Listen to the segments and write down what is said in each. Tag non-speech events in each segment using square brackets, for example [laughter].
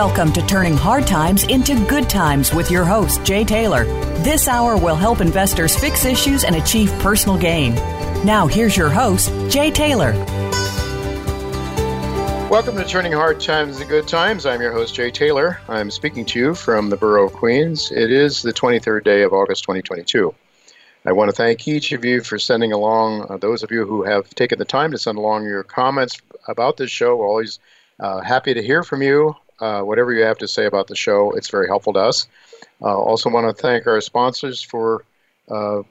Welcome to Turning Hard Times into Good Times with your host, Jay Taylor. This hour will help investors fix issues and achieve personal gain. Now, here's your host, Jay Taylor. Welcome to Turning Hard Times into Good Times. I'm your host, Jay Taylor. I'm speaking to you from the borough of Queens. It is the 23rd day of August 2022. I want to thank each of you for sending along, uh, those of you who have taken the time to send along your comments about this show. We're always uh, happy to hear from you. Uh, whatever you have to say about the show, it's very helpful to us. Uh, also, want to thank our sponsors for. Uh,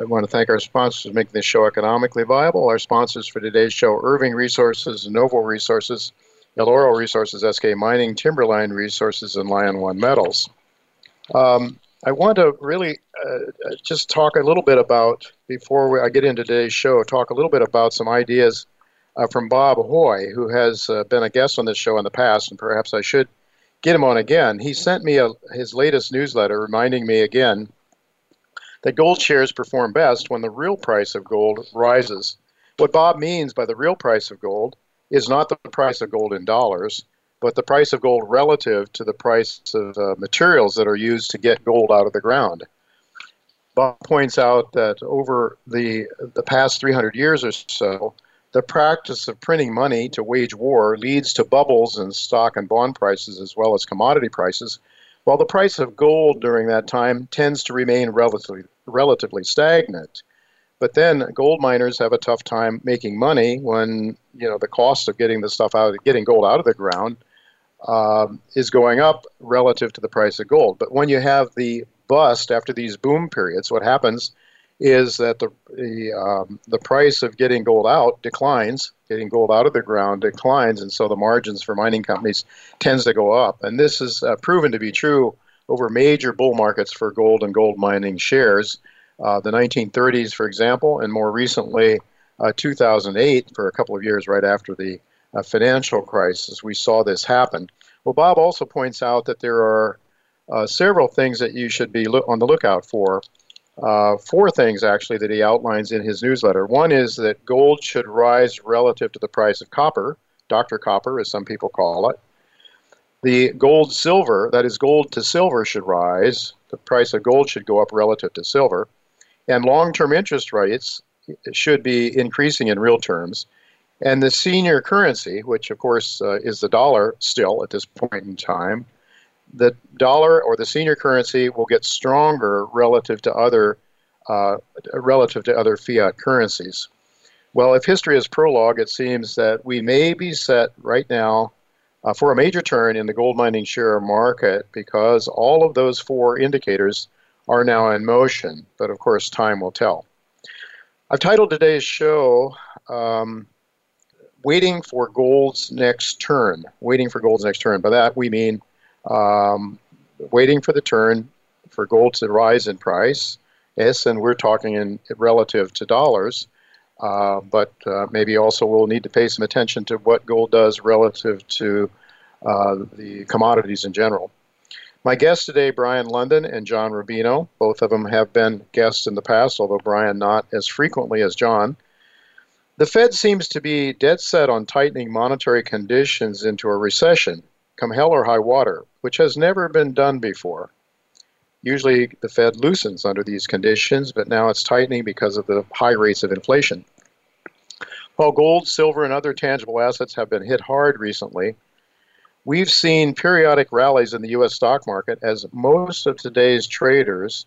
I want to thank our sponsors for making this show economically viable. Our sponsors for today's show: Irving Resources, Novo Resources, Eloro Resources, SK Mining, Timberline Resources, and Lion One Metals. Um, I want to really uh, just talk a little bit about before I get into today's show. Talk a little bit about some ideas uh, from Bob Hoye, who has uh, been a guest on this show in the past, and perhaps I should get him on again. He sent me a, his latest newsletter reminding me again that gold shares perform best when the real price of gold rises. What Bob means by the real price of gold is not the price of gold in dollars, but the price of gold relative to the price of uh, materials that are used to get gold out of the ground. Bob points out that over the, the past 300 years or so, the practice of printing money to wage war leads to bubbles in stock and bond prices as well as commodity prices, while the price of gold during that time tends to remain relatively, relatively stagnant. But then gold miners have a tough time making money when you know the cost of getting the stuff out, getting gold out of the ground, um, is going up relative to the price of gold. But when you have the bust after these boom periods, what happens is that the the, um, the price of getting gold out declines, getting gold out of the ground declines, and so the margins for mining companies tends to go up. And this is uh, proven to be true over major bull markets for gold and gold mining shares. Uh, the 1930s, for example, and more recently, uh, 2008, for a couple of years right after the uh, financial crisis, we saw this happen. Well, Bob also points out that there are uh, several things that you should be lo- on the lookout for uh, four things actually that he outlines in his newsletter. One is that gold should rise relative to the price of copper, Dr. Copper, as some people call it. The gold silver, that is, gold to silver, should rise. The price of gold should go up relative to silver. And long term interest rates should be increasing in real terms. And the senior currency, which of course uh, is the dollar still at this point in time, the dollar or the senior currency will get stronger relative to other uh, relative to other fiat currencies. Well, if history is prologue, it seems that we may be set right now uh, for a major turn in the gold mining share market because all of those four indicators are now in motion. But of course, time will tell. I've titled today's show um, Waiting for Gold's Next Turn. Waiting for Gold's Next Turn. By that, we mean um, waiting for the turn for gold to rise in price. Yes, and we're talking in relative to dollars, uh, but uh, maybe also we'll need to pay some attention to what gold does relative to uh, the commodities in general. My guests today, Brien Lundin and John Rubino. Both of them have been guests in the past, although Brien not as frequently as John. The Fed seems to be dead set on tightening monetary conditions into a recession, come hell or high water which has never been done before. Usually the Fed loosens under these conditions, but now it's tightening because of the high rates of inflation. While gold, silver, and other tangible assets have been hit hard recently, we've seen periodic rallies in the U.S. stock market as most of today's traders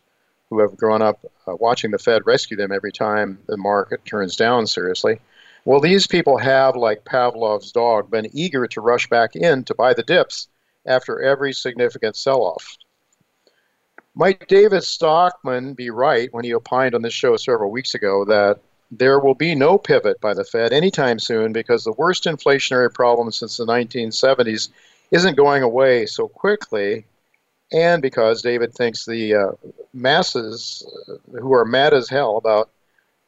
who have grown up uh, watching the Fed rescue them every time the market turns down seriously. Well, these people have, like Pavlov's dog, been eager to rush back in to buy the dips after every significant sell off. Might David Stockman be right when he opined on this show several weeks ago that there will be no pivot by the Fed anytime soon because the worst inflationary problem since the 1970s isn't going away so quickly, and because David thinks the uh, masses uh, who are mad as hell about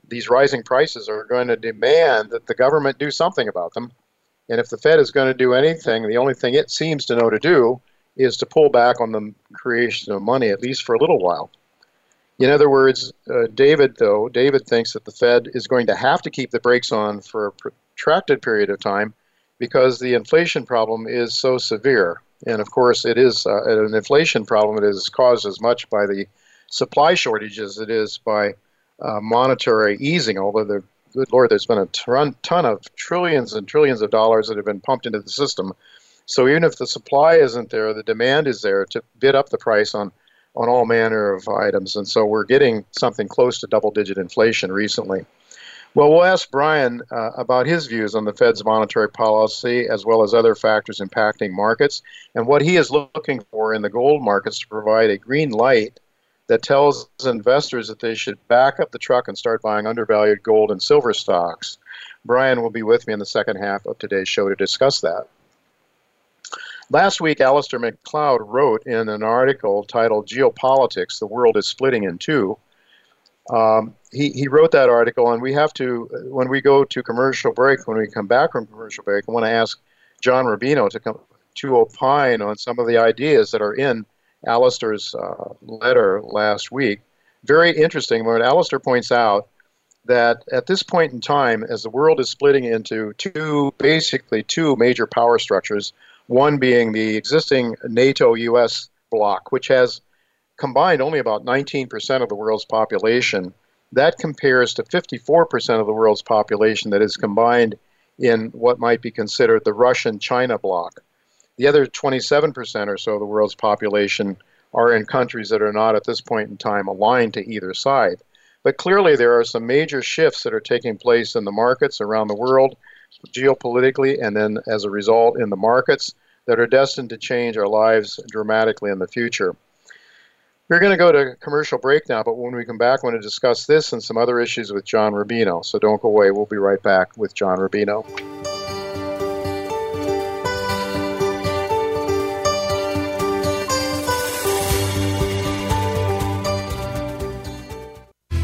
these rising prices are going to demand that the government do something about them. And if the Fed is going to do anything, the only thing it seems to know to do is to pull back on the creation of money, at least for a little while. In other words, uh, David, though, David thinks that the Fed is going to have to keep the brakes on for a protracted period of time because the inflation problem is so severe. And of course, it is uh, an inflation problem. that is caused as much by the supply shortage as it is by uh, monetary easing, although the good Lord, there's been a ton, ton of trillions and trillions of dollars that have been pumped into the system. So even if the supply isn't there, the demand is there to bid up the price on, on all manner of items. And so we're getting something close to double digit inflation recently. Well, we'll ask Brien uh, about his views on the Fed's monetary policy as well as other factors impacting markets and what he is looking for in the gold markets to provide a green light that tells investors that they should back up the truck and start buying undervalued gold and silver stocks. Brien will be with me in the second half of today's show to discuss that. Last week, Alasdair Macleod wrote in an article titled Geopolitics The World is Splitting in Two. Um, he, he wrote that article, and we have to, when we go to commercial break, when we come back from commercial break, I want to ask John Rubino to come to opine on some of the ideas that are in Alasdair's uh, letter last week. Very interesting when Alasdair points out that at this point in time, as the world is splitting into two, basically two major power structures, one being the existing NATO US bloc, which has combined only about 19% of the world's population. That compares to 54% of the world's population that is combined in what might be considered the Russian China bloc. The other 27% or so of the world's population are in countries that are not at this point in time aligned to either side. But clearly, there are some major shifts that are taking place in the markets around the world, geopolitically, and then as a result in the markets that are destined to change our lives dramatically in the future. We're going to go to commercial break now, but when we come back, I want to discuss this and some other issues with John Rubino. So don't go away. We'll be right back with John Rubino.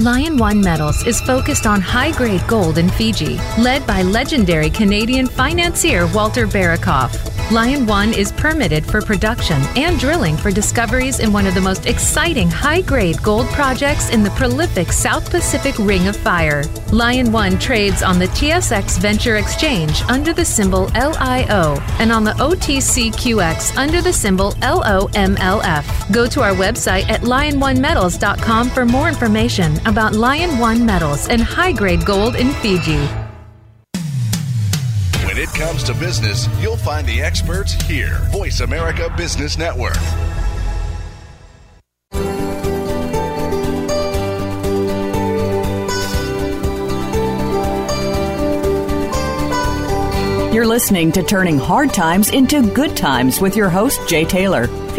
Lion One Metals is focused on high grade gold in Fiji, led by legendary Canadian financier Walter Berukoff. Lion One is permitted for production and drilling for discoveries in one of the most exciting high grade gold projects in the prolific South Pacific Ring of Fire. Lion One trades on the TSX Venture Exchange under the symbol LIO and on the OTCQX under the symbol LOMLF. Go to our website at liononemetals.com for more information about Lion One metals and high grade gold in Fiji. When it comes to business, you'll find the experts here. Voice America Business Network. You're listening to Turning Hard Times into Good Times with your host, Jay Taylor.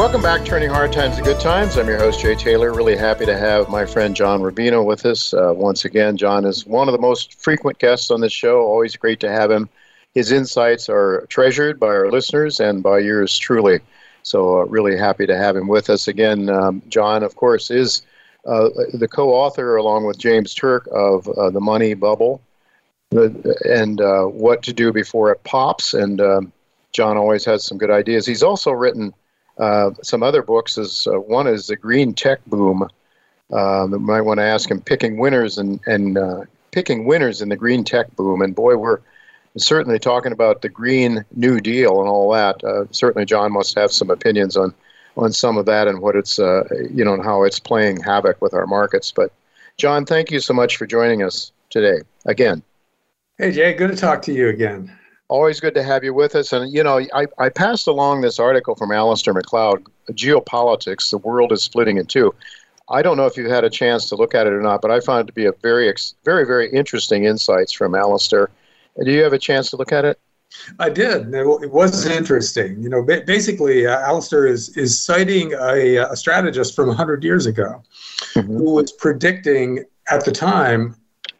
Welcome back, Turning Hard Times to Good Times. I'm your host, Jay Taylor. Really happy to have my friend John Rubino with us uh, once again. John is one of the most frequent guests on this show. Always great to have him. His insights are treasured by our listeners and by yours truly. So, uh, really happy to have him with us again. Um, John, of course, is uh, the co author, along with James Turk, of uh, The Money Bubble and uh, What to Do Before It Pops. And um, John always has some good ideas. He's also written uh, some other books. Is uh, one is the Green Tech Boom. Um, you might want to ask him picking winners and and uh, picking winners in the green tech boom. And boy, we're certainly talking about the Green New Deal and all that. Uh, certainly, John must have some opinions on on some of that and what it's uh, you know and how it's playing havoc with our markets. But John, thank you so much for joining us today again. Hey Jay, good to talk to you again. Always good to have you with us. And you know, I, I passed along this article from Alasdair Macleod, Geopolitics: The World is Splitting in Two. I don't know if you've had a chance to look at it or not, but I found it to be a very, very, very interesting insights from Alasdair. Do you have a chance to look at it? I did. It was interesting. You know, basically, uh, Alasdair is is citing a, a strategist from 100 years ago mm-hmm. who was predicting at the time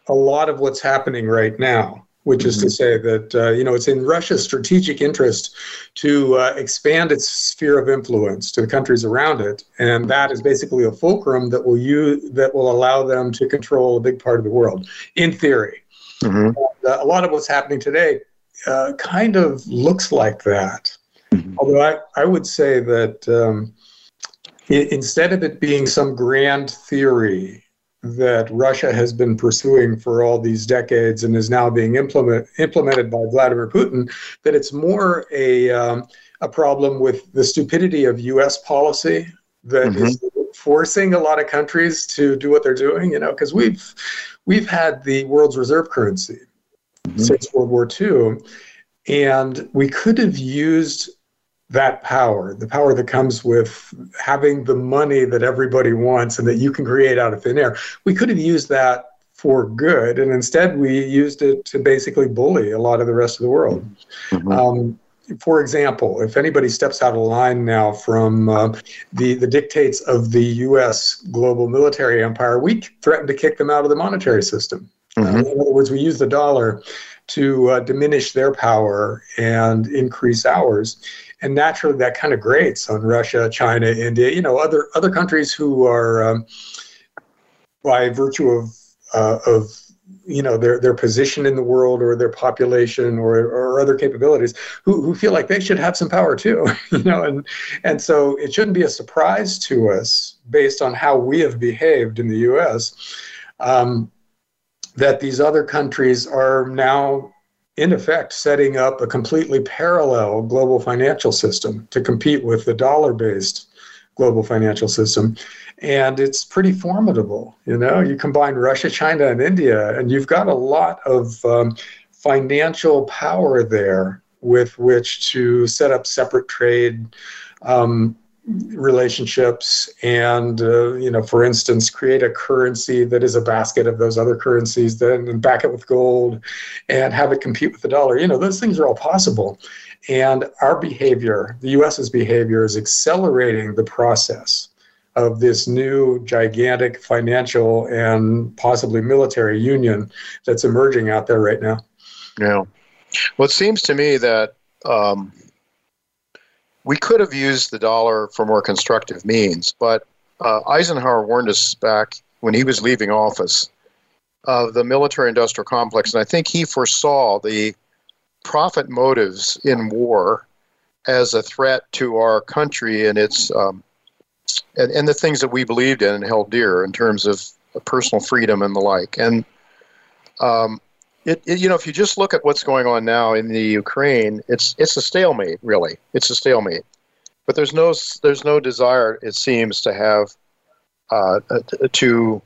a lot of what's happening right now which is to mm-hmm. say that uh, you know it's in Russia's strategic interest to uh, expand its sphere of influence to the countries around it, and that is basically a fulcrum that will use that will allow them to control a big part of the world, in theory. Mm-hmm. And, uh, a lot of what's happening today uh, kind of looks like that. Mm-hmm. Although I, I would say that um, instead of it being some grand theory that Russia has been pursuing for all these decades and is now being implement, implemented by Vladimir Putin, that it's more a, um, a problem with the stupidity of US policy that mm-hmm. is forcing a lot of countries to do what they're doing, you know, because we've, we've had the world's reserve currency mm-hmm. since World War II. And we could have used that power, the power that comes with having the money that everybody wants and that you can create out of thin air. We could have used that for good, and instead we used it to basically bully a lot of the rest of the world. Mm-hmm. Um, for example, if anybody steps out of line now from uh, the, the dictates of the US global military empire, we threaten to kick them out of the monetary system. Mm-hmm. Uh, in other words, we use the dollar to uh, diminish their power and increase ours and naturally that kind of grates on Russia, China, India, you know, other other countries who are, um, by virtue of uh, of you know their their position in the world or their population or or other capabilities, who who feel like they should have some power too, [laughs] you know, and and so it shouldn't be a surprise to us based on how we have behaved in the U.S. Um, that these other countries are now in effect, setting up a completely parallel global financial system to compete with the dollar based global financial system. And it's pretty formidable. You know, you combine Russia, China, and India, and you've got a lot of um, financial power there with which to set up separate trade um, relationships and uh, you know for instance create a currency that is a basket of those other currencies then back it with gold and have it compete with the dollar. You know those things are all possible. And our behavior the us's behavior is accelerating the process of this new gigantic financial and possibly military union that's emerging out there right now. Yeah. Well it seems to me that um, we could have used the dollar for more constructive means, but uh, Eisenhower warned us back when he was leaving office of the military industrial complex, and I think he foresaw the profit motives in war as a threat to our country and its um, and, and the things that we believed in and held dear in terms of personal freedom and the like. And um, it, it, you know, if you just look at what's going on now in the Ukraine, it's it's a stalemate, really. It's a stalemate. But there's no there's no desire, it seems, to have uh, to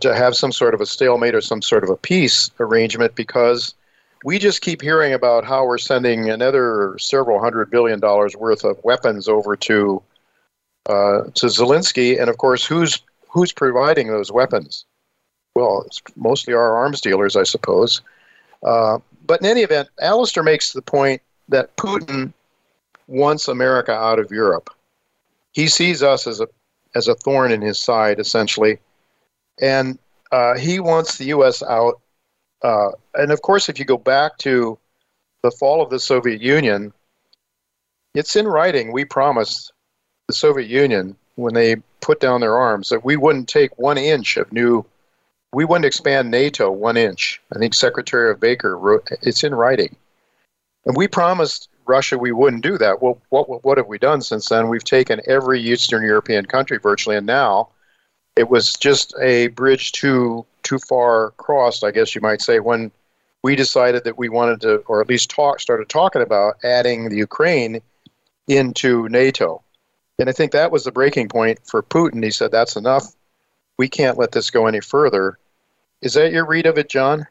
to have some sort of a stalemate or some sort of a peace arrangement because we just keep hearing about how we're sending another several hundred billion dollars worth of weapons over to uh, to Zelensky, and of course, who's who's providing those weapons? Well, it's mostly our arms dealers, I suppose. Uh, but in any event, Alasdair makes the point that Putin wants America out of Europe. He sees us as a as a thorn in his side, essentially, and uh, he wants the U.S. out. Uh, and of course, if you go back to the fall of the Soviet Union, it's in writing. We promised the Soviet Union when they put down their arms that we wouldn't take one inch of new we wouldn't expand NATO one inch. I think Secretary of Baker wrote it's in writing. And we promised Russia we wouldn't do that. Well, what what have we done since then? We've taken every Eastern European country virtually, and now it was just a bridge too too far crossed, I guess you might say, when we decided that we wanted to, or at least talk, started talking about adding the Ukraine into NATO. And I think that was the breaking point for Putin. He said, "That's enough. We can't let this go any further." Is that your read of it, John?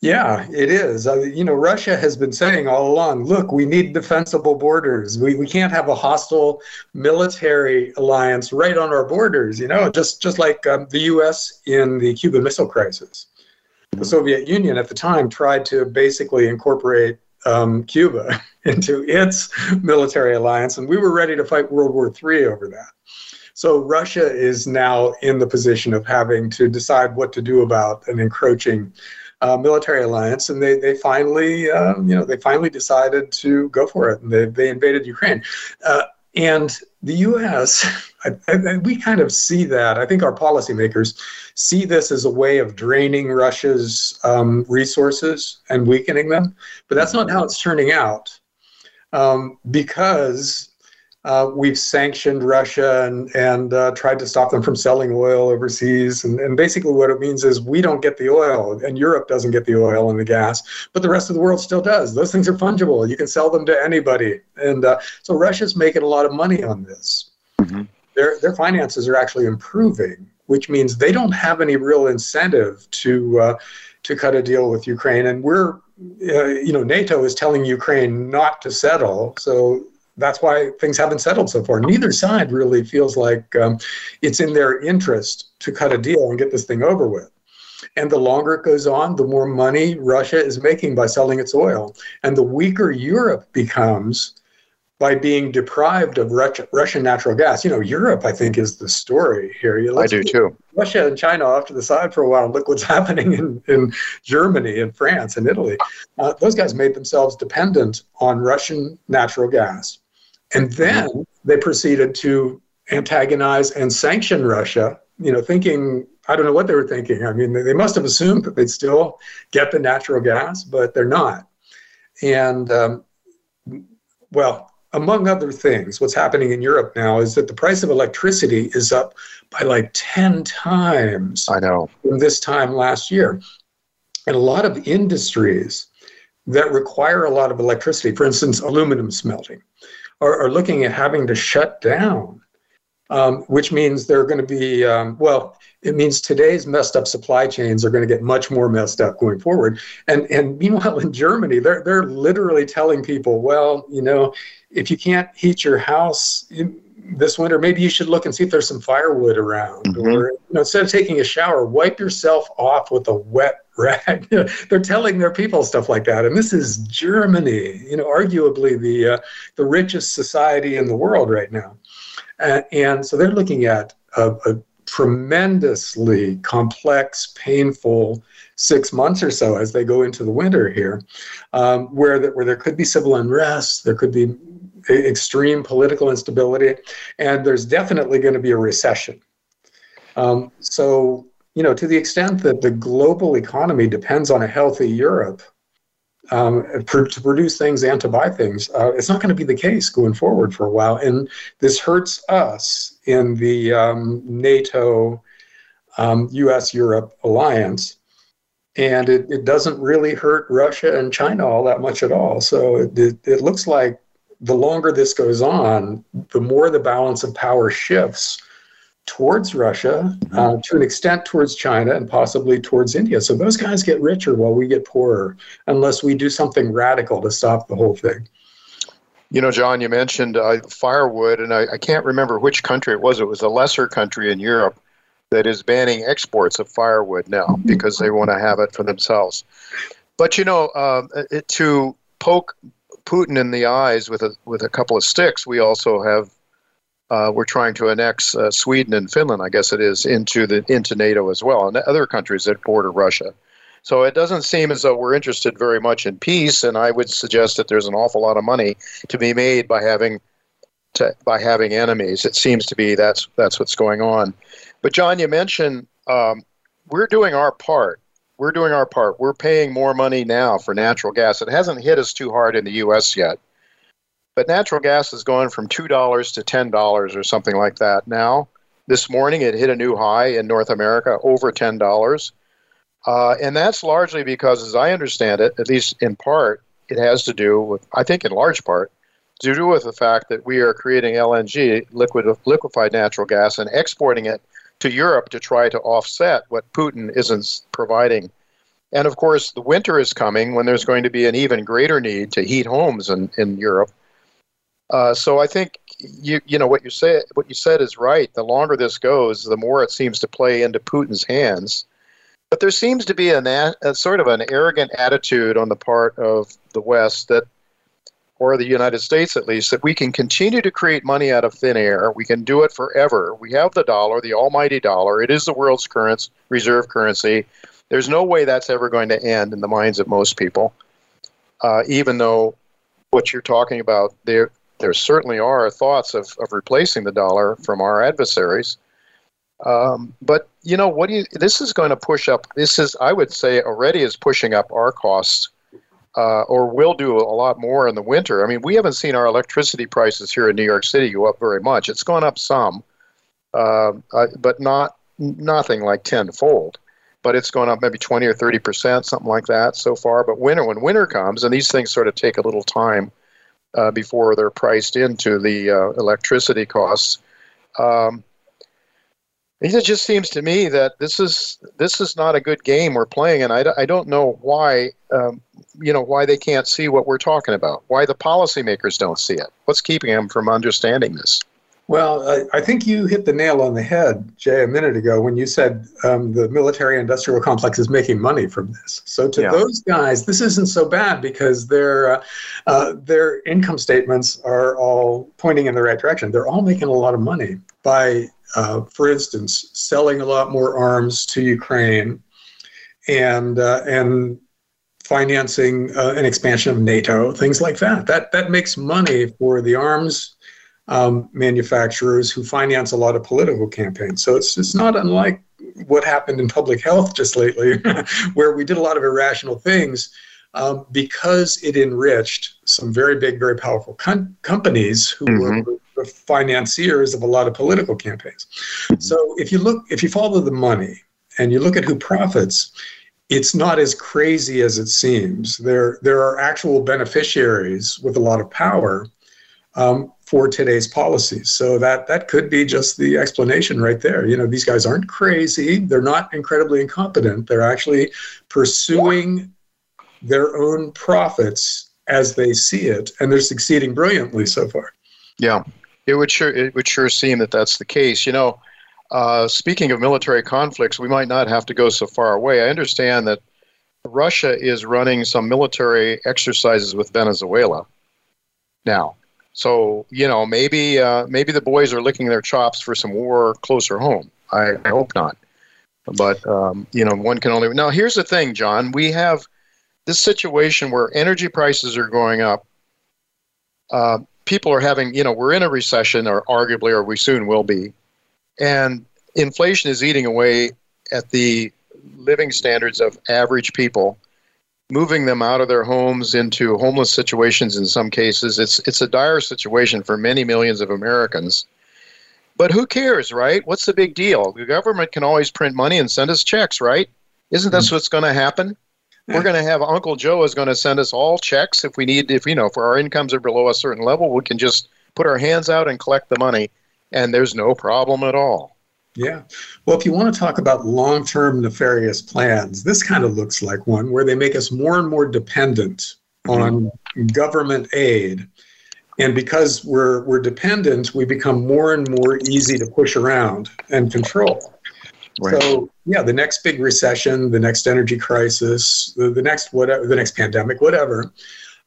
Yeah, it is. Uh, you know, Russia has been saying all along look, we need defensible borders. We, we can't have a hostile military alliance right on our borders, you know, just, just like um, the US in the Cuban Missile Crisis. The Soviet Union at the time tried to basically incorporate um, Cuba [laughs] into its military alliance, and we were ready to fight World War III over that. So Russia is now in the position of having to decide what to do about an encroaching uh, military alliance, and they they finally uh, you know they finally decided to go for it, and they they invaded Ukraine. Uh, and the U.S., I, I, we kind of see that. I think our policymakers see this as a way of draining Russia's um, resources and weakening them, but that's not how it's turning out. Um, because uh, we've sanctioned Russia and, and uh, tried to stop them from selling oil overseas. And, and basically, what it means is we don't get the oil, and Europe doesn't get the oil and the gas, but the rest of the world still does. Those things are fungible. You can sell them to anybody. And uh, so Russia's making a lot of money on this. Mm-hmm. Their, their finances are actually improving, which means they don't have any real incentive to, uh, to cut a deal with Ukraine. And we're, uh, you know, NATO is telling Ukraine not to settle. So that's why things haven't settled so far. Neither side really feels like um, it's in their interest to cut a deal and get this thing over with. And the longer it goes on, the more money Russia is making by selling its oil. And the weaker Europe becomes by being deprived of Russian natural gas. You know, Europe, I think, is the story here. You I do too. Russia and China off to the side for a while. Look what's [laughs] happening in, in Germany and France and Italy. Uh, those guys made themselves dependent on Russian natural gas. And then they proceeded to antagonize and sanction Russia, you know, thinking, I don't know what they were thinking. I mean, they must have assumed that they'd still get the natural gas, but they're not. And, um, well, among other things, what's happening in Europe now is that the price of electricity is up by like 10 times. I know. From this time last year. And a lot of industries that require a lot of electricity, for instance, aluminum smelting, are, are looking at having to shut down, um, which means they're going to be, um, well, it means today's messed up supply chains are going to get much more messed up going forward. And, and [laughs] meanwhile, in Germany, they're, they're literally telling people, well, you know, if you can't heat your house this winter, maybe you should look and see if there's some firewood around. Mm-hmm. Or you know, instead of taking a shower, wipe yourself off with a wet [laughs] rag. They're telling their people stuff like that. And this is Germany, you know, arguably the uh, the richest society in the world right now. Uh, and so they're looking at a, a tremendously complex, painful six months or so as they go into the winter here, um, where, the, where there could be civil unrest, there could be extreme political instability, and there's definitely going to be a recession. Um, so, you know, to the extent that the global economy depends on a healthy Europe um, for, to produce things and to buy things, uh, it's not going to be the case going forward for a while. And this hurts us in the um, NATO US um, Europe alliance. And it, it doesn't really hurt Russia and China all that much at all. So it, it, it looks like the longer this goes on, the more the balance of power shifts towards Russia, uh, to an extent towards China, and possibly towards India. So those guys get richer while we get poorer, unless we do something radical to stop the whole thing. You know, John, you mentioned uh, firewood, and I, I can't remember which country it was. It was a lesser country in Europe that is banning exports of firewood now because they want to have it for themselves. But you know, uh, it, to poke Putin in the eyes with a with a couple of sticks, we also have uh, we're trying to annex uh, Sweden and Finland, I guess it is, into the into NATO as well, and other countries that border Russia. So it doesn't seem as though we're interested very much in peace, and I would suggest that there's an awful lot of money to be made by having to, by having enemies. It seems to be that's that's what's going on. But John, you mentioned um, we're doing our part we're doing our part. We're paying more money now for natural gas. It hasn't hit us too hard in the U.S. yet, But natural gas has gone from $2 to $10 or something like that now. This morning it hit a new high in North America, over $10. Uh, and that's largely because, as I understand it, at least in part, it has to do with, I think in large part—due to with the fact that we are creating LNG, liquid liquefied natural gas, and exporting it to Europe to try to offset what Putin isn't providing. And of course, the winter is coming when there's going to be an even greater need to heat homes in, in Europe. Uh, so I think you you know what you say what you said is right. The longer this goes, the more it seems to play into Putin's hands. But there seems to be a, a sort of an arrogant attitude on the part of the West that or the United States at least, that we can continue to create money out of thin air. We can do it forever. We have the dollar, the almighty dollar. It is the world's current reserve currency. There's no way that's ever going to end in the minds of most people. Uh, even though what you're talking about, there there certainly are thoughts of, of replacing the dollar from our adversaries. Um, but you know what? You, this is going to push up. This is, I would say, already is pushing up our costs uh, or will do a lot more in the winter. I mean, we haven't seen our electricity prices here in New York City go up very much. It's gone up some, uh, but not nothing like tenfold. But it's gone up maybe 20 or 30 percent, something like that so far. But winter, when winter comes, and these things sort of take a little time uh, before they're priced into the uh, electricity costs. Um, it just seems to me that this is this is not a good game we're playing, and I, I don't know why um, you know why they can't see what we're talking about. Why the policymakers don't see it? What's keeping them from understanding this? Well, I, I think you hit the nail on the head, Jay, a minute ago when you said um, the military-industrial complex is making money from this. So to yeah. those guys, this isn't so bad because their uh, uh, their income statements are all pointing in the right direction. They're all making a lot of money by uh, for instance, selling a lot more arms to Ukraine and uh, and financing uh, an expansion of NATO, things like that. That that makes money for the arms um, manufacturers who finance a lot of political campaigns. So it's it's not unlike what happened in public health just lately, [laughs] where we did a lot of irrational things. Um, because it enriched some very big, very powerful com- companies who mm-hmm. were the financiers of a lot of political campaigns. So if you look, if you follow the money and you look at who profits, it's not as crazy as it seems. There, there are actual beneficiaries with a lot of power um, for today's policies. So that that could be just the explanation right there. You know, these guys aren't crazy. They're not incredibly incompetent. They're actually pursuing their own profits as they see it, and they're succeeding brilliantly so far. Yeah. It would sure it would sure seem that that's the case. You know, uh, speaking of military conflicts, we might not have to go so far away. I understand that Russia is running some military exercises with Venezuela now. So you know, maybe uh, maybe the boys are licking their chops for some war closer home. I, I hope not. But um, you know, one can only now. Here's the thing, John. We have this situation where energy prices are going up. Uh, people are having, you know, we're in a recession, or arguably, or we soon will be, and inflation is eating away at the living standards of average people, moving them out of their homes into homeless situations. In some cases, it's it's a dire situation for many millions of Americans. But who cares, right? What's the big deal? The government can always print money and send us checks, right? Isn't this mm-hmm. what's going to happen? We're going to have Uncle Joe is going to send us all checks if we need, if you know, if our incomes are below a certain level, we can just put our hands out and collect the money, and there's no problem at all. Yeah. Well, if you want to talk about long term nefarious plans, this kind of looks like one where they make us more and more dependent on government aid. And because we're, we're dependent, we become more and more easy to push around and control. Right. So yeah, the next big recession, the next energy crisis, the, the next whatever, the next pandemic, whatever,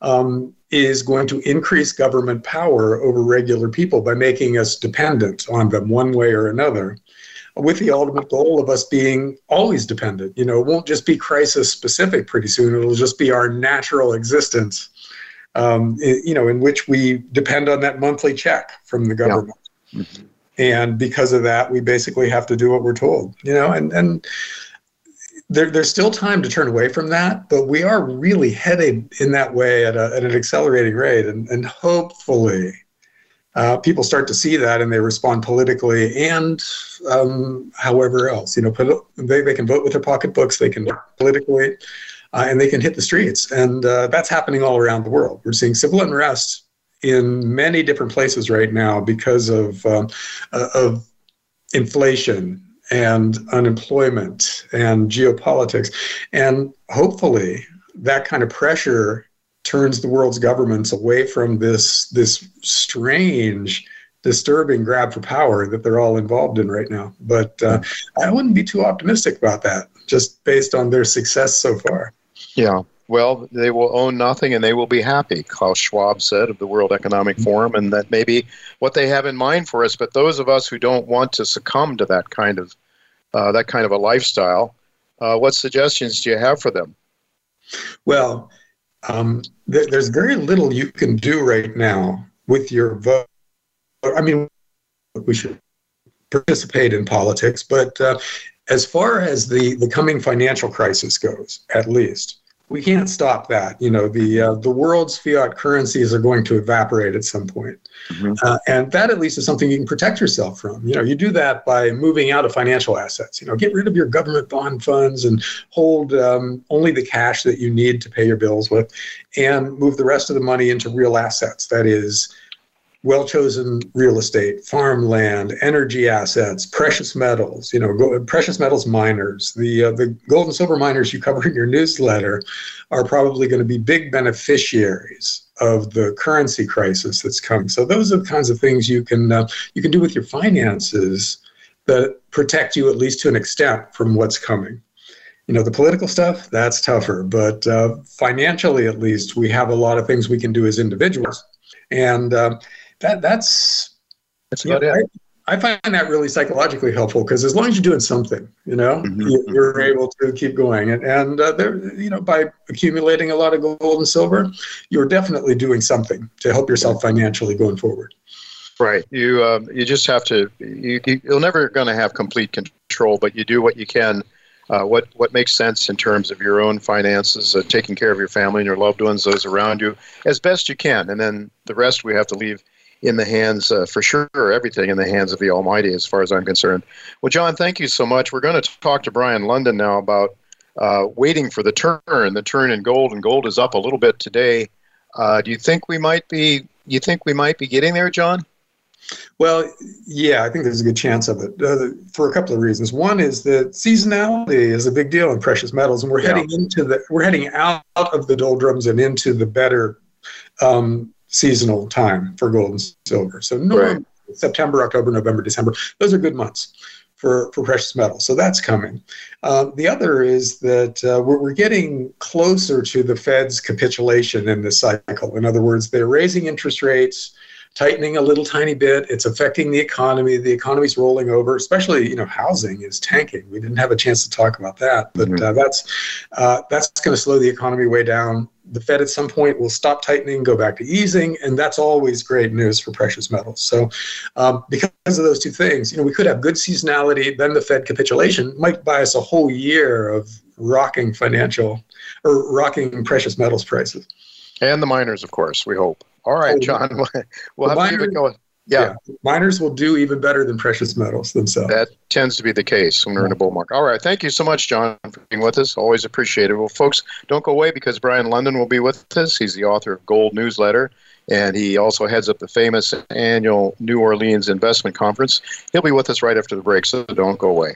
um, is going to increase government power over regular people by making us dependent on them one way or another, with the ultimate goal of us being always dependent. You know, it won't just be crisis specific pretty soon; it'll just be our natural existence. Um, you know, in which we depend on that monthly check from the government. Yeah. Mm-hmm and because of that we basically have to do what we're told you know and and there, there's still time to turn away from that, but we are really headed in that way at, a, at an accelerating rate. And, and hopefully, uh, people start to see that and they respond politically and um, however else. You know, they, they can vote with their pocketbooks, they can politically, uh, and they can hit the streets. And uh, that's happening all around the world. We're seeing civil unrest in many different places right now because of, um, uh, of inflation and unemployment and geopolitics. And hopefully, that kind of pressure turns the world's governments away from this, this strange, disturbing grab for power that they're all involved in right now. But uh, I wouldn't be too optimistic about that, just based on their success so far. Yeah. Well, they will own nothing and they will be happy, Klaus Schwab said of the World Economic Forum, and that may be what they have in mind for us. But those of us who don't want to succumb to that kind of uh, that kind of a lifestyle, uh, what suggestions do you have for them? Well, um, th- there's very little you can do right now with your vote. I mean, we should participate in politics, but uh, as far as the, the coming financial crisis goes, at least, we can't stop that. You know, the uh, the world's fiat currencies are going to evaporate at some point, mm-hmm. uh, and that at least is something you can protect yourself from. You know, you do that by moving out of financial assets. You know, get rid of your government bond funds and hold um, only the cash that you need to pay your bills with, and move the rest of the money into real assets. That is well chosen real estate, farmland, energy assets, precious metals, you know, precious metals miners. The, uh, the gold and silver miners you cover in your newsletter are probably going to be big beneficiaries of the currency crisis that's coming. So those are the kinds of things you can uh, you can do with your finances that protect you at least to an extent from what's coming. You know, the political stuff that's tougher, but uh, financially at least we have a lot of things we can do as individuals. And uh, that that's that's about it. I, I, find that really psychologically helpful because as long as you're doing something, you know, mm-hmm. you, are mm-hmm. able to keep going. And, and uh, there, you know, by accumulating a lot of gold and silver, you're definitely doing something to help yourself financially going forward. Right. You um, you just have to. You, you're never going to have complete control, but you do what you can. Uh, what what makes sense in terms of your own finances, uh, taking care of your family and your loved ones, those around you, as best you can, and then the rest we have to leave in the hands, uh, for sure, everything in the hands of the Almighty, as far as I'm concerned. Well, John, thank you so much. We're going to talk to Brien Lundin now about uh, waiting for the turn, the turn in gold, and gold is up a little bit today. Uh, do you think we might be? You think we might be getting there, John? Well, yeah, I think there's a good chance of it uh, for a couple of reasons. One is that seasonality is a big deal in precious metals, and we're yeah. heading into the we're heading out of the doldrums and into the better um, seasonal time for gold and silver. So right. September, October, November, December, those are good months for, for precious metals. So that's coming. Uh, the other is that uh, we're, we're getting closer to the Fed's capitulation in this cycle. In other words, they're raising interest rates tightening a little tiny bit. It's affecting the economy. The economy's rolling over, especially you know housing is tanking. We didn't have a chance to talk about that, but mm-hmm. uh, that's uh, that's going to slow the economy way down. The Fed at some point will stop tightening, go back to easing, and that's always great news for precious metals. So, um, because of those two things, you know, we could have good seasonality. Then the Fed capitulation might buy us a whole year of rocking financial or rocking precious metals prices. And the miners, of course, we hope. All right, oh, John. [laughs] we'll have to keep it going. Yeah. yeah. Miners will do even better than precious metals themselves. That tends to be the case when we're in a bull market. All right. Thank you so much, John, for being with us. Always appreciate it. Well, folks, don't go away because Brien Lundin will be with us. He's the author of Gold Newsletter, and he also heads up the famous annual New Orleans Investment Conference. He'll be with us right after the break, so don't go away.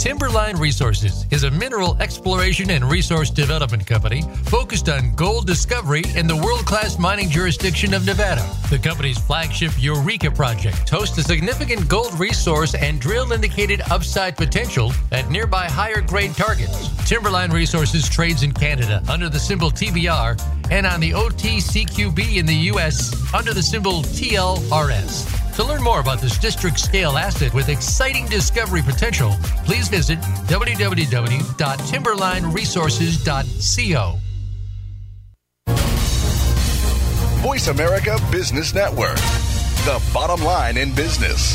Timberline Resources is a mineral exploration and resource development company focused on gold discovery in the world class mining jurisdiction of Nevada. The company's flagship Eureka project hosts a significant gold resource and drill indicated upside potential at nearby higher grade targets. Timberline Resources trades in Canada under the symbol TBR and on the OTCQB in the U.S. under the symbol TLRS. To learn more about this district scale asset with exciting discovery potential, please visit www.timberlineresources.co. Voice America Business Network, the bottom line in business.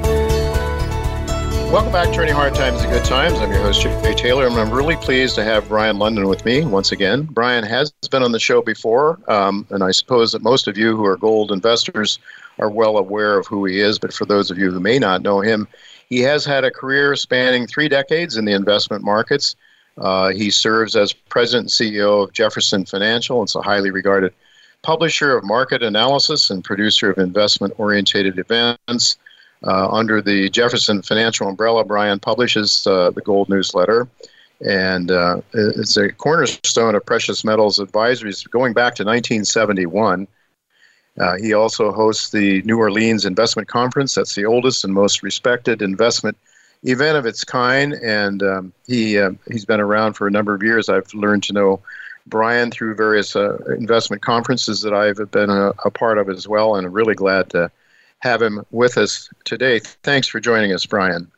Welcome back, to Turning Hard Times to Good Times. I'm your host, Jay Taylor, and I'm really pleased to have Brien Lundin with me once again. Brien has been on the show before, um, and I suppose that most of you who are gold investors are well aware of who he is, but for those of you who may not know him, he has had a career spanning three decades in the investment markets. Uh, he serves as president and CEO of Jefferson Financial. It's a highly regarded publisher of market analysis and producer of investment oriented events. Uh, under the Jefferson Financial umbrella, Brien publishes uh, the Gold Newsletter, and uh, it's a cornerstone of precious metals advisories going back to 1971. Uh, he also hosts the New Orleans Investment Conference. That's the oldest and most respected investment event of its kind, and um, he uh, he's been around for a number of years. I've learned to know Brien through various uh, investment conferences that I've been a, a, part of as well, and I'm really glad to have him with us today. Thanks for joining us, Brien.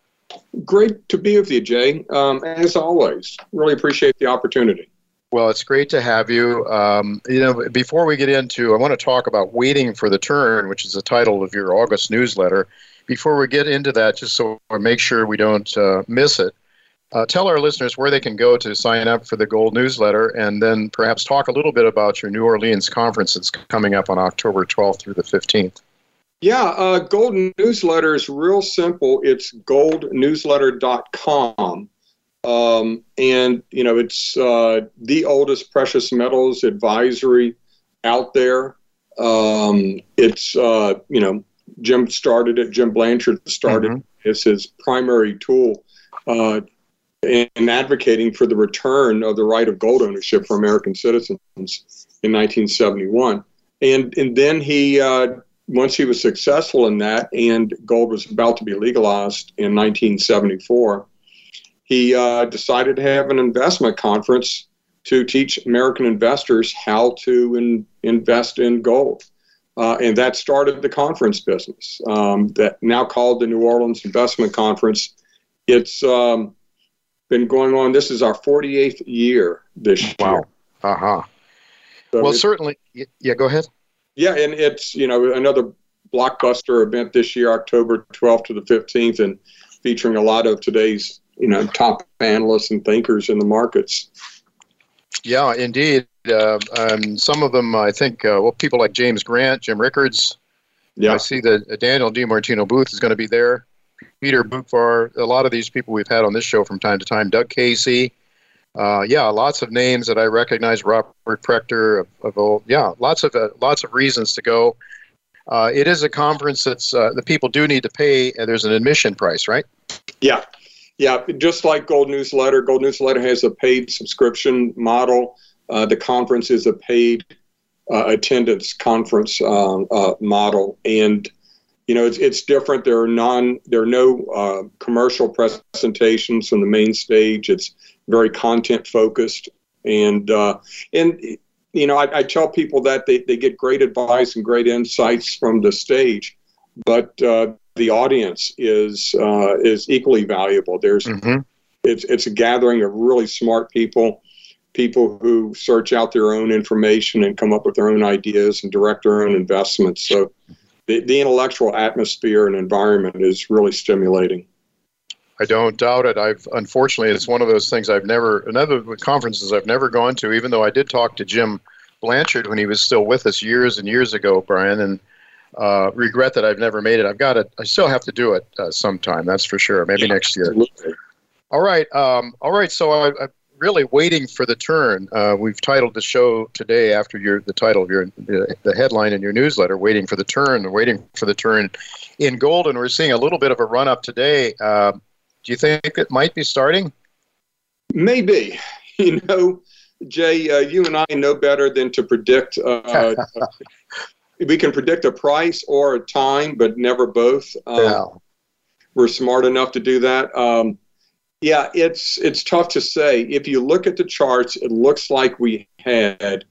Great to be with you, Jay. Um, as always, really appreciate the opportunity. Well, it's great to have you. Um, you know, before we get into, I want to talk about waiting for the turn, which is the title of your August newsletter. Before we get into that, just so we make sure we don't uh, miss it, uh, tell our listeners where they can go to sign up for the Gold newsletter, and then perhaps talk a little bit about your New Orleans conference that's coming up on October 12th through the 15th. Yeah, uh, Gold Newsletter is real simple. It's goldnewsletter.com. Um, and, you know, it's uh, the oldest precious metals advisory out there. Um, it's, uh, you know, Jim started it, Jim Blanchard started mm-hmm. as his primary tool uh, in advocating for the return of the right of gold ownership for American citizens in 1971. And, and then he uh, once he was successful in that, and gold was about to be legalized in 1974, he uh, decided to have an investment conference to teach American investors how to in, invest in gold. Uh, and that started the conference business um, that now called the New Orleans Investment Conference. It's um, been going on. This is our 48th year this wow. year. Wow. Uh huh. So well, certainly. Yeah, go ahead. Yeah, and it's you know another blockbuster event this year, October 12th to the 15th, and featuring a lot of today's you know top analysts and thinkers in the markets. Yeah, indeed. Uh, um, some of them, I think, uh, well, people like James Grant, Jim Rickards. Yeah, I see that uh, Danielle DiMartino Booth is going to be there. Peter Boockvar, a lot of these people we've had on this show from time to time. Doug Casey, uh, yeah, lots of names that I recognize. Robert Prechter of, of old, yeah, lots of uh, lots of reasons to go. Uh, it is a conference that's uh, the people do need to pay, and there's an admission price, right? Yeah, yeah. Just like Gold Newsletter, Gold Newsletter has a paid subscription model. Uh, the conference is a paid uh, attendance conference um, model, and you know it's, it's different. There are non, there are no commercial presentations from the main stage. It's very content focused, and uh, and you know I, I, tell people that they, they get great advice and great insights from the stage, but uh, the audience is uh, is equally valuable. There's mm-hmm. it's it's a gathering of really smart people, people who search out their own information and come up with their own ideas and direct their own investments. So the, the intellectual atmosphere and environment is really stimulating. I don't doubt it. I've unfortunately it's one of those things I've never another conferences I've never gone to. Even though I did talk to Jim Blanchard when he was still with us years and years ago, Brien, and uh, regret that I've never made it. I've got it. I still have to do it uh, sometime. That's for sure. Maybe yeah, next year. Absolutely. All right. Um, all right. So I, I'm really waiting for the turn. Uh, we've titled the show today after your the title of your the, the headline in your newsletter, "Waiting for the Turn." Waiting for the turn in gold, and we're seeing a little bit of a run up today. Do you think it might be starting? Maybe. [laughs] You know, Jay, uh, you and I know better than to predict. Uh, [laughs] we can predict a price or a time, but never both. Um, yeah. We're smart enough to do that. Um, yeah, it's it's tough to say. If you look at the charts, it looks like we had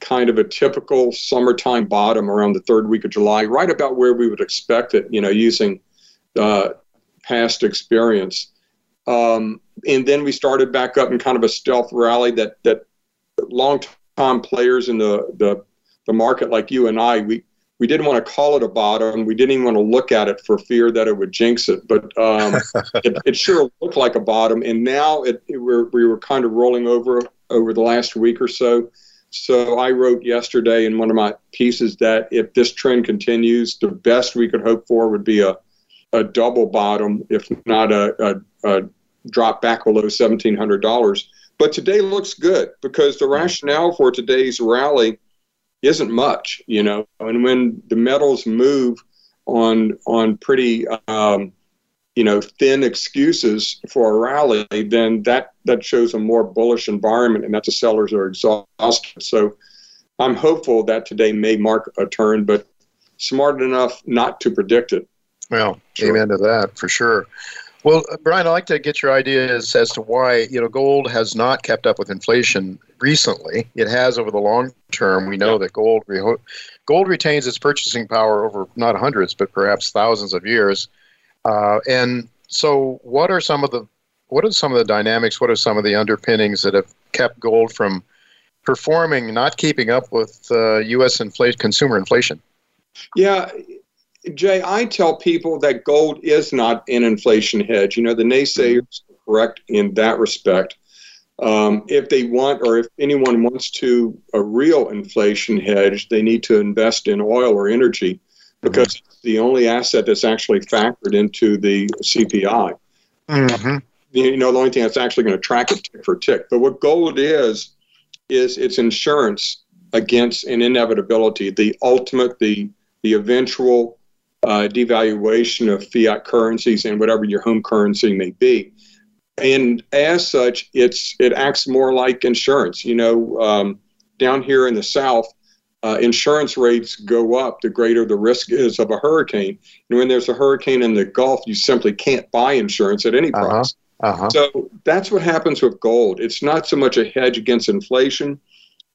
kind of a typical summertime bottom around the third week of July, right about where we would expect it. You know, using uh, past experience. Um, and then we started back up in kind of a stealth rally that that long time players in the, the the market like you and I we we didn't want to call it a bottom. We didn't even want to look at it for fear that it would jinx it. But um, [laughs] it, it, sure looked like a bottom, and now it, it we're, we were kind of rolling over over the last week or so. So I wrote yesterday in one of my pieces that if this trend continues, the best we could hope for would be a a double bottom, if not a, a, a drop back below $1,700. But today looks good because the rationale for today's rally isn't much, you know. And when the metals move on on pretty um, you know thin excuses for a rally, then that that shows a more bullish environment, and that the sellers are exhausted. So I'm hopeful that today may mark a turn, but smart enough not to predict it. Well, sure. amen to that for sure. Well, Brien, I'd like to get your ideas as to why you know gold has not kept up with inflation recently. It has over the long term. We know yeah. that gold re- gold retains its purchasing power over not hundreds, but perhaps thousands of years. Uh, and so, what are some of the what are some of the dynamics? What are some of the underpinnings that have kept gold from performing, not keeping up with uh, U.S. inflation, consumer inflation? Yeah, Jay, I tell people that gold is not an inflation hedge. You know, the naysayers are correct in that respect. Um, if they want, or if anyone wants to a real inflation hedge, they need to invest in oil or energy because mm-hmm. it's the only asset that's actually factored into the CPI. Mm-hmm. You know, the only thing that's actually going to track it tick for tick. But what gold is, is it's insurance against an inevitability, the ultimate, the the eventual uh, devaluation of fiat currencies and whatever your home currency may be. And as such, it's it acts more like insurance. You know, um, down here in the South, uh, insurance rates go up the greater the risk is of a hurricane. And when there's a hurricane in the Gulf, you simply can't buy insurance at any uh-huh. price. Uh-huh. Uh-huh. So that's what happens with gold. It's not so much a hedge against inflation,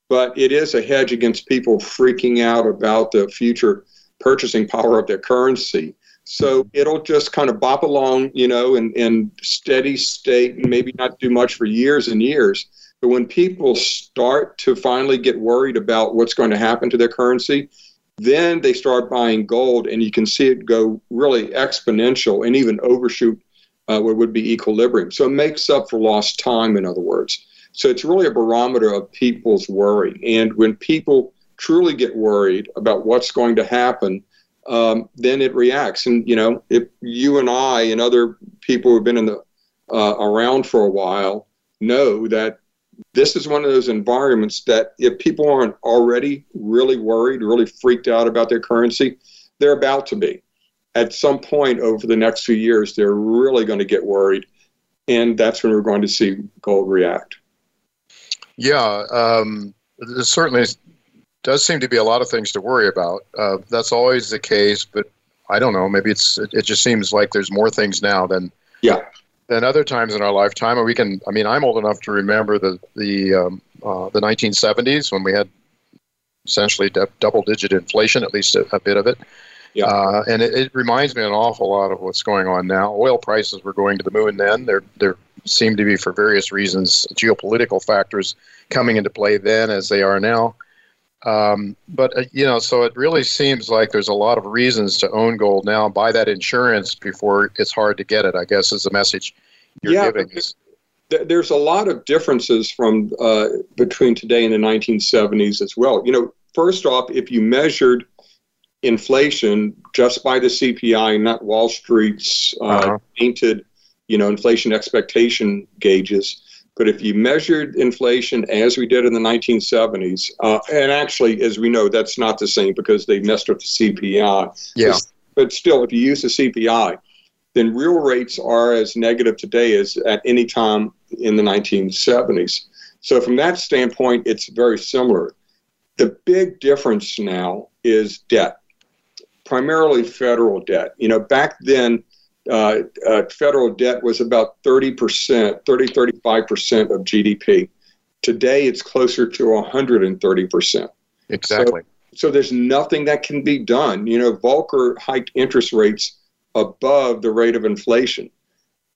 but it is a hedge against people freaking out about the future purchasing power of their currency. So it'll just kind of bop along, you know, in, in steady state and maybe not do much for years and years. But when people start to finally get worried about what's going to happen to their currency, then they start buying gold, and you can see it go really exponential and even overshoot uh, what would be equilibrium. So it makes up for lost time, in other words. So it's really a barometer of people's worry. And when people truly get worried about what's going to happen, um, then it reacts. And you know, if you and I and other people who've been in the uh, around for a while know that this is one of those environments that if people aren't already really worried, really freaked out about their currency, they're about to be. At some point over the next few years, they're really going to get worried, and that's when we're going to see gold react. Yeah, um, certainly does seem to be a lot of things to worry about. Uh, that's always the case, but I don't know. Maybe it's it, it, just seems like there's more things now than yeah than other times in our lifetime. And we can. I mean, I'm old enough to remember the the um, uh, the 1970s when we had essentially d- double digit inflation, at least a, a bit of it. Yeah. Uh, and it, it, reminds me an awful lot of what's going on now. Oil prices were going to the moon then. There, there seem to be, for various reasons, geopolitical factors coming into play then as they are now. Um, but uh, you know, so it really seems like there's a lot of reasons to own gold now. Buy that insurance before it's hard to get it. I guess is the message you're yeah, giving. There's a lot of differences from uh, between today and the 1970s as well. You know, first off, if you measured inflation just by the CPI, not Wall Street's uh, uh-huh. painted, you know, inflation expectation gauges. But if you measured inflation as we did in the 1970s, uh, and actually, as we know, that's not the same because they messed up the CPI. Yeah. But still, if you use the CPI, then real rates are as negative today as at any time in the 1970s. So, from that standpoint, it's very similar. The big difference now is debt, primarily federal debt. You know, back then, uh, uh, federal debt was about 30%, 30, 35% of GDP. Today, it's closer to 130%. Exactly. So, so there's nothing that can be done. You know, Volcker hiked interest rates above the rate of inflation.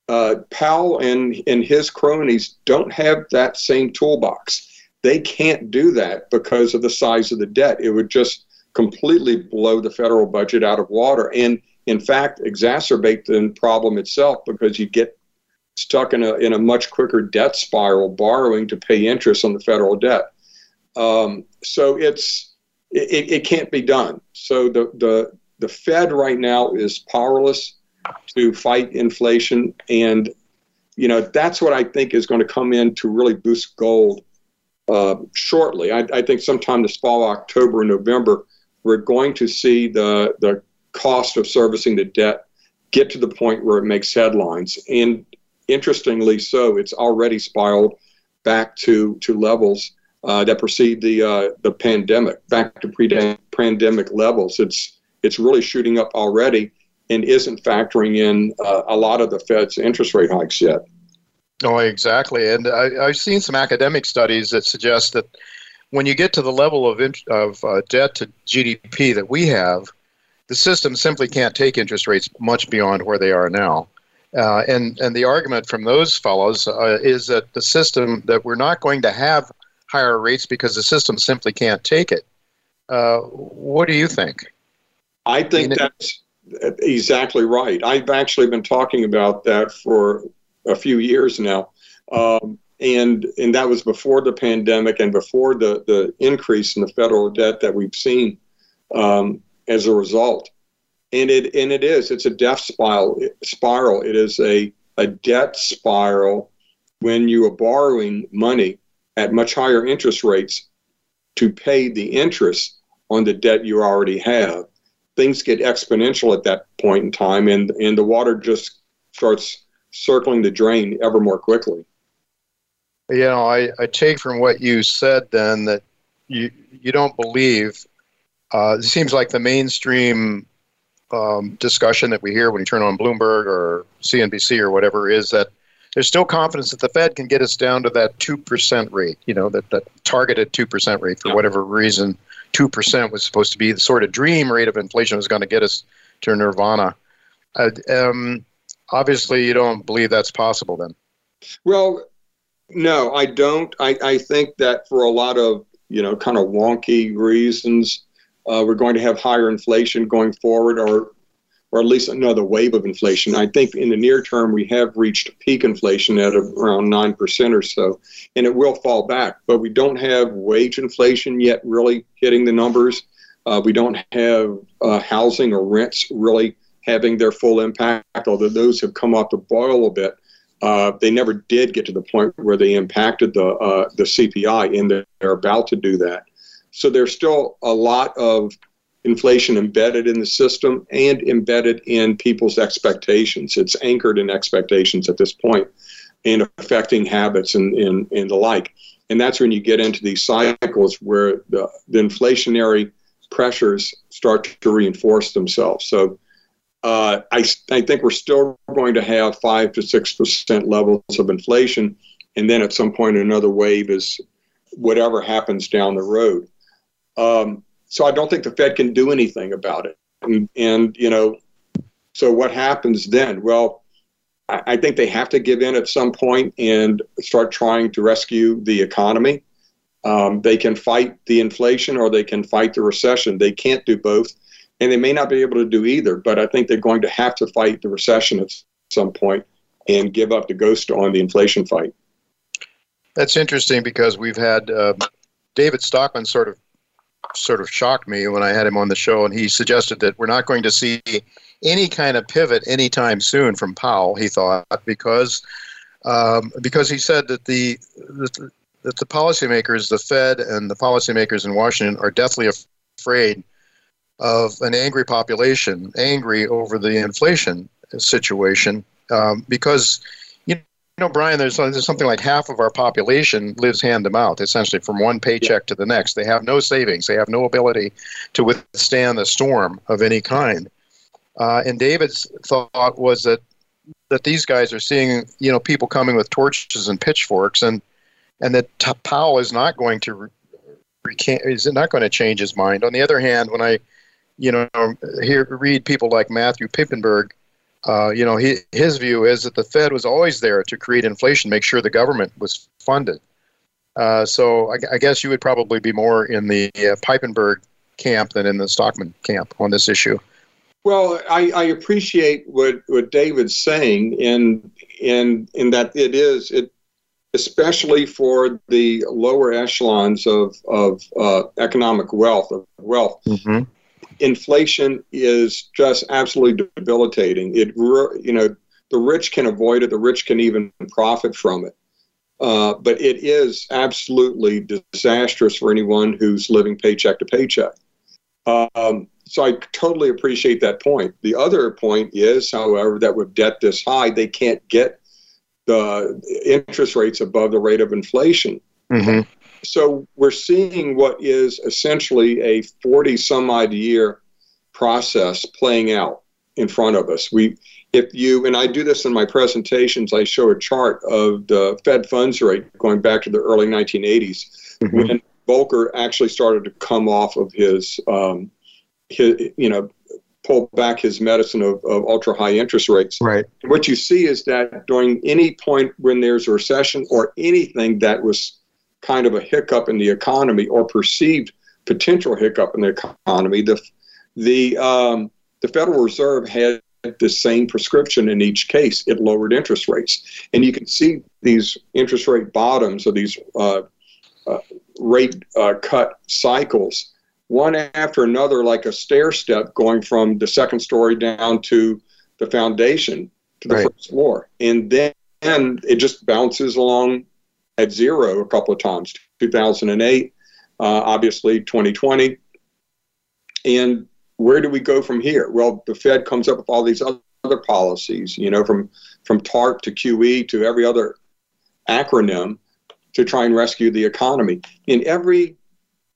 Uh, Powell and, and his cronies don't have that same toolbox. They can't do that because of the size of the debt. It would just completely blow the federal budget out of water and, in fact, exacerbate the problem itself because you get stuck in a, in a much quicker debt spiral, borrowing to pay interest on the federal debt. Um, so it's it, it can't be done. So the, the the Fed right now is powerless to fight inflation, and you know that's what I think is going to come in to really boost gold uh, shortly. I, I, think sometime this fall, October, November, we're going to see the the cost of servicing the debt get to the point where it makes headlines, and interestingly, so it's already spiraled back to to levels uh, that precede the uh, the pandemic, back to pre-pandemic levels. It's it's really shooting up already and isn't factoring in uh, a lot of the Fed's interest rate hikes yet. Oh, exactly. And I, have seen some academic studies that suggest that when you get to the level of, of uh, debt to GDP that we have, the system simply can't take interest rates much beyond where they are now. Uh, and, and the argument from those fellows uh, is that the system, that we're not going to have higher rates because the system simply can't take it. Uh, what do you think? I think that's exactly right. I've actually been talking about that for a few years now. Um, and and that was before the pandemic and before the, the increase in the federal debt that we've seen um, as a result. And it and it is it's a death spiral. Spiral. It is a a debt spiral when you are borrowing money at much higher interest rates to pay the interest on the debt you already have things get exponential at that point in time, and and the water just starts circling the drain ever more quickly. You know, I, I take from what you said then that you you don't believe. Uh, it seems like the mainstream um, discussion that we hear when you turn on Bloomberg or CNBC or whatever is that there's still confidence that the Fed can get us down to that two percent rate. You know, that that targeted two percent rate for whatever reason 2% was supposed to be the sort of dream rate of inflation was going to get us to nirvana. Uh, um, obviously, you don't believe that's possible then. Well, no, I don't. I, I think that for a lot of, you know, kind of wonky reasons, uh, we're going to have higher inflation going forward, or or at least another wave of inflation. I think in the near term, we have reached peak inflation at around 9% or so, and it will fall back. But we don't have wage inflation yet really hitting the numbers. Uh, we don't have uh, housing or rents really having their full impact, although those have come off the boil a bit. Uh, they never did get to the point where they impacted the uh, the CPI, and they're about to do that. So there's still a lot of inflation embedded in the system and embedded in people's expectations. It's anchored in expectations at this point and affecting habits and, and, and the like. And that's when you get into these cycles where the, the inflationary pressures start to reinforce themselves. So uh, I, I think we're still going to have 5 to 6% levels of inflation. And then at some point, another wave is whatever happens down the road. Um, so I don't think the Fed can do anything about it. And, and you know, so what happens then? Well, I, I think they have to give in at some point and start trying to rescue the economy. Um, they can fight the inflation or they can fight the recession. They can't do both. And they may not be able to do either, but I think they're going to have to fight the recession at some point and give up the ghost on the inflation fight. That's interesting because we've had uh, David Stockman sort of sort of shocked me when I had him on the show, and he suggested that we're not going to see any kind of pivot anytime soon from Powell. He thought because um, because he said that the, the that the policymakers, the Fed and the policymakers in Washington, are deathly afraid of an angry population, angry over the inflation situation, um, because know, Brien, there's, there's something like half of our population lives hand to mouth, essentially from one paycheck yeah. to the next. They have no savings. They have no ability to withstand the storm of any kind. Uh, and David's thought was that that these guys are seeing, you know, people coming with torches and pitchforks, and and that Powell is not going to recant, is not going to change his mind. On the other hand, when I, you know, hear read people like Matthew Piepenburg, uh, you know, he, his view is that the Fed was always there to create inflation, make sure the government was funded. Uh, so I, I, guess you would probably be more in the uh, Piepenburg camp than in the Stockman camp on this issue. Well, I, I appreciate what, what David's saying in in in that it is it especially for the lower echelons of, of uh, economic wealth of wealth. Mm-hmm. Inflation is just absolutely debilitating. It, you know, the rich can avoid it. The rich can even profit from it. Uh, but it is absolutely disastrous for anyone who's living paycheck to paycheck. Um, so I totally appreciate that point. The other point is, however, that with debt this high, they can't get the interest rates above the rate of inflation. Mm-hmm. So we're seeing what is essentially a 40 some odd year process playing out in front of us. We, if you, and I do this in my presentations, I show a chart of the Fed funds rate going back to the early 1980s mm-hmm. when Volcker actually started to come off of his, um, his you know, pull back his medicine of, of ultra high interest rates. Right. What you see is that during any point when there's a recession or anything that was kind of a hiccup in the economy or perceived potential hiccup in the economy, the the um, the Federal Reserve had the same prescription in each case. It lowered interest rates, and you can see these interest rate bottoms or these uh, uh, rate uh, cut cycles one after another, like a stair step going from the second story down to the foundation to the right. first floor. And then it just bounces along at zero a couple of times 2008, uh, obviously 2020. And where do we go from here? Well, the Fed comes up with all these other policies, you know, from, from TARP to QE to every other acronym to try and rescue the economy. In every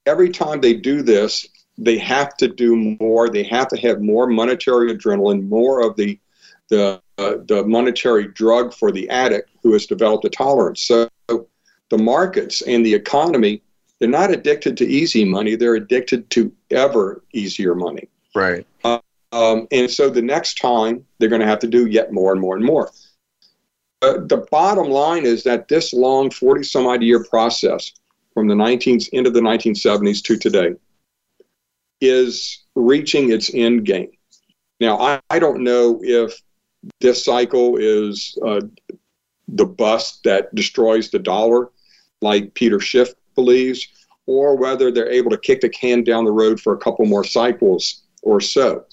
every time they do this, they have to do more. They have to have more monetary adrenaline, more of the the uh, the monetary drug for the addict who has developed a tolerance. So the markets and the economy, they're not addicted to easy money. They're addicted to ever easier money. Right. Uh, um, and so the next time they're going to have to do yet more and more and more. Uh, the bottom line is that this long 40 some odd year process from the 19th into the 1970s to today is reaching its end game. Now, I, I don't know if this cycle is uh, the bust that destroys the dollar, like Peter Schiff believes, or whether they're able to kick the can down the road for a couple more cycles or so.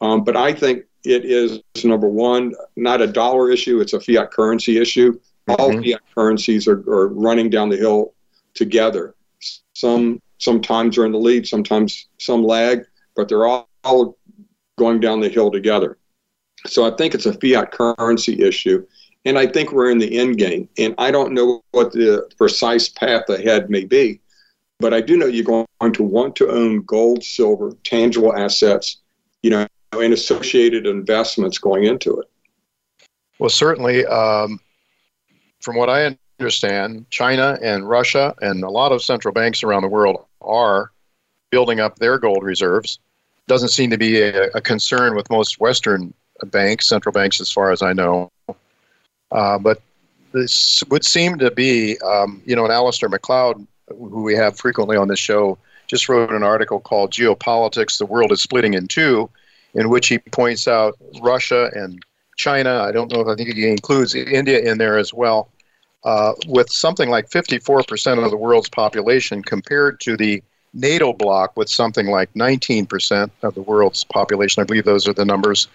Um, but I think it is number one, not a dollar issue; it's a fiat currency issue. Mm-hmm. All fiat currencies are, are running down the hill together. Some sometimes are in the lead, sometimes some lag, but they're all, all going down the hill together. So I think it's a fiat currency issue. And I think we're in the end game. And I don't know what the precise path ahead may be, but I do know you're going to want to own gold, silver, tangible assets, you know, and associated investments going into it. Well, certainly, um, from what I understand, China and Russia and a lot of central banks around the world are building up their gold reserves. Doesn't seem to be a, a concern with most Western banks, central banks, as far as I know. Uh, but this would seem to be, um, you know, and Alasdair Macleod, who we have frequently on this show, just wrote an article called Geopolitics The World is Splitting in Two, in which he points out Russia and China. I don't know if I think he includes India in there as well uh, with something like 54% of the world's population compared to the NATO bloc with something like 19% of the world's population. I believe those are the numbers.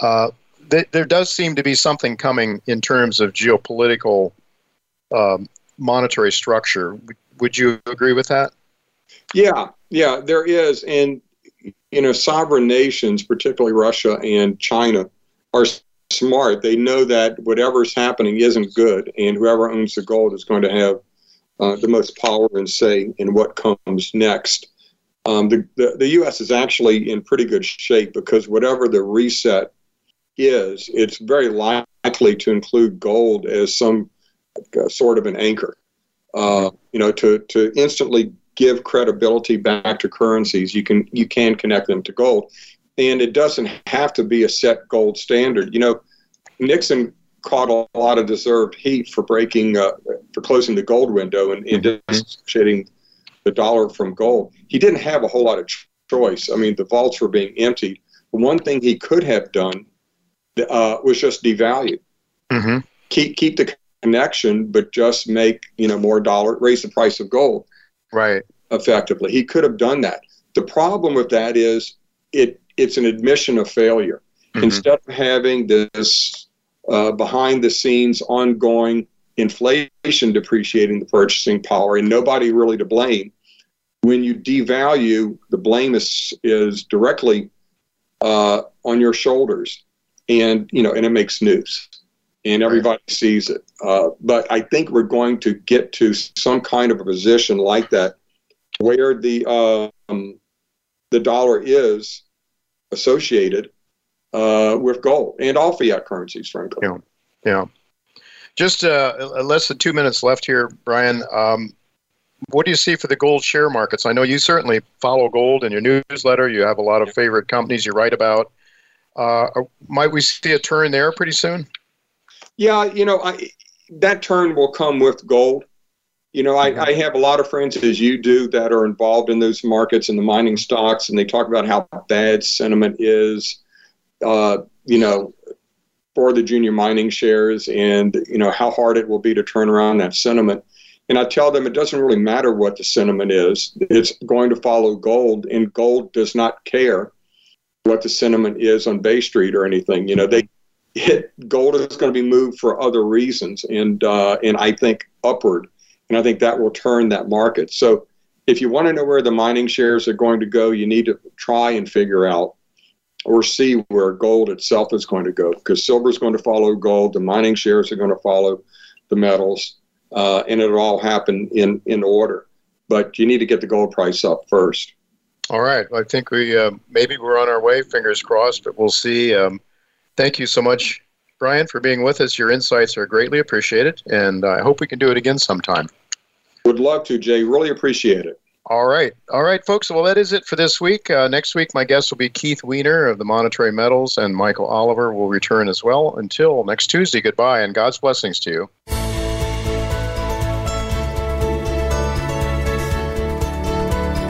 Uh, th- there does seem to be something coming in terms of geopolitical um, monetary structure. Would you agree with that? Yeah, yeah, there is. And, you know, sovereign nations, particularly Russia and China, are smart. They know that whatever's happening isn't good, and whoever owns the gold is going to have uh, the most power and say in what comes next. Um, the, the, the U.S. is actually in pretty good shape because whatever the reset is, it's very likely to include gold as some uh, sort of an anchor. Uh, you know, to, to instantly give credibility back to currencies, you can you can connect them to gold, and it doesn't have to be a set gold standard. You know, Nixon caught a lot of deserved heat for breaking uh, for closing the gold window and, and mm-hmm. dissociating the dollar from gold. He didn't have a whole lot of choice. I mean, the vaults were being emptied. The one thing he could have done uh, was just devalued. mm-hmm. keep keep the connection, but just make you know more dollar, raise the price of gold. Right. Effectively, he could have done that. The problem with that is it it's an admission of failure. Mm-hmm. Instead of having this uh, behind the scenes ongoing inflation depreciating the purchasing power and nobody really to blame, when you devalue, the blame is is directly uh, on your shoulders, and you know, and it makes news and everybody right. sees it. Uh, but I think we're going to get to some kind of a position like that where the um, the dollar is associated uh, with gold and all fiat currencies, frankly. Yeah, yeah. Just uh, less than two minutes left here, Brien. Um, what do you see for the gold share markets? I know you certainly follow gold in your newsletter. You have a lot of favorite companies you write about. Uh, might we see a turn there pretty soon? Yeah, you know, I, that turn will come with gold. You know, I, mm-hmm. I have a lot of friends, as you do, that are involved in those markets and the mining stocks, and they talk about how bad sentiment is, uh, you know, for the junior mining shares and, you know, how hard it will be to turn around that sentiment. And I tell them it doesn't really matter what the sentiment is, it's going to follow gold, and gold does not care what the sentiment is on Bay Street or anything. You know, they it, gold is going to be moved for other reasons, and uh, and I think upward, and I think that will turn that market. So, if you want to know where the mining shares are going to go, you need to try and figure out or see where gold itself is going to go, because silver is going to follow gold, the mining shares are going to follow the metals, uh, and it'll all happen in in order. But you need to get the gold price up first. All right, I think we uh, maybe we're on our way. Fingers crossed, but we'll see. Um, Thank you so much, Brien, for being with us. Your insights are greatly appreciated, and I hope we can do it again sometime. Would love to, Jay. Really appreciate it. All right. All right, folks. Well, that is it for this week. Uh, next week, my guest will be Keith Weiner of the Monetary Metals, and Michael Oliver will return as well. Until next Tuesday, goodbye, and God's blessings to you.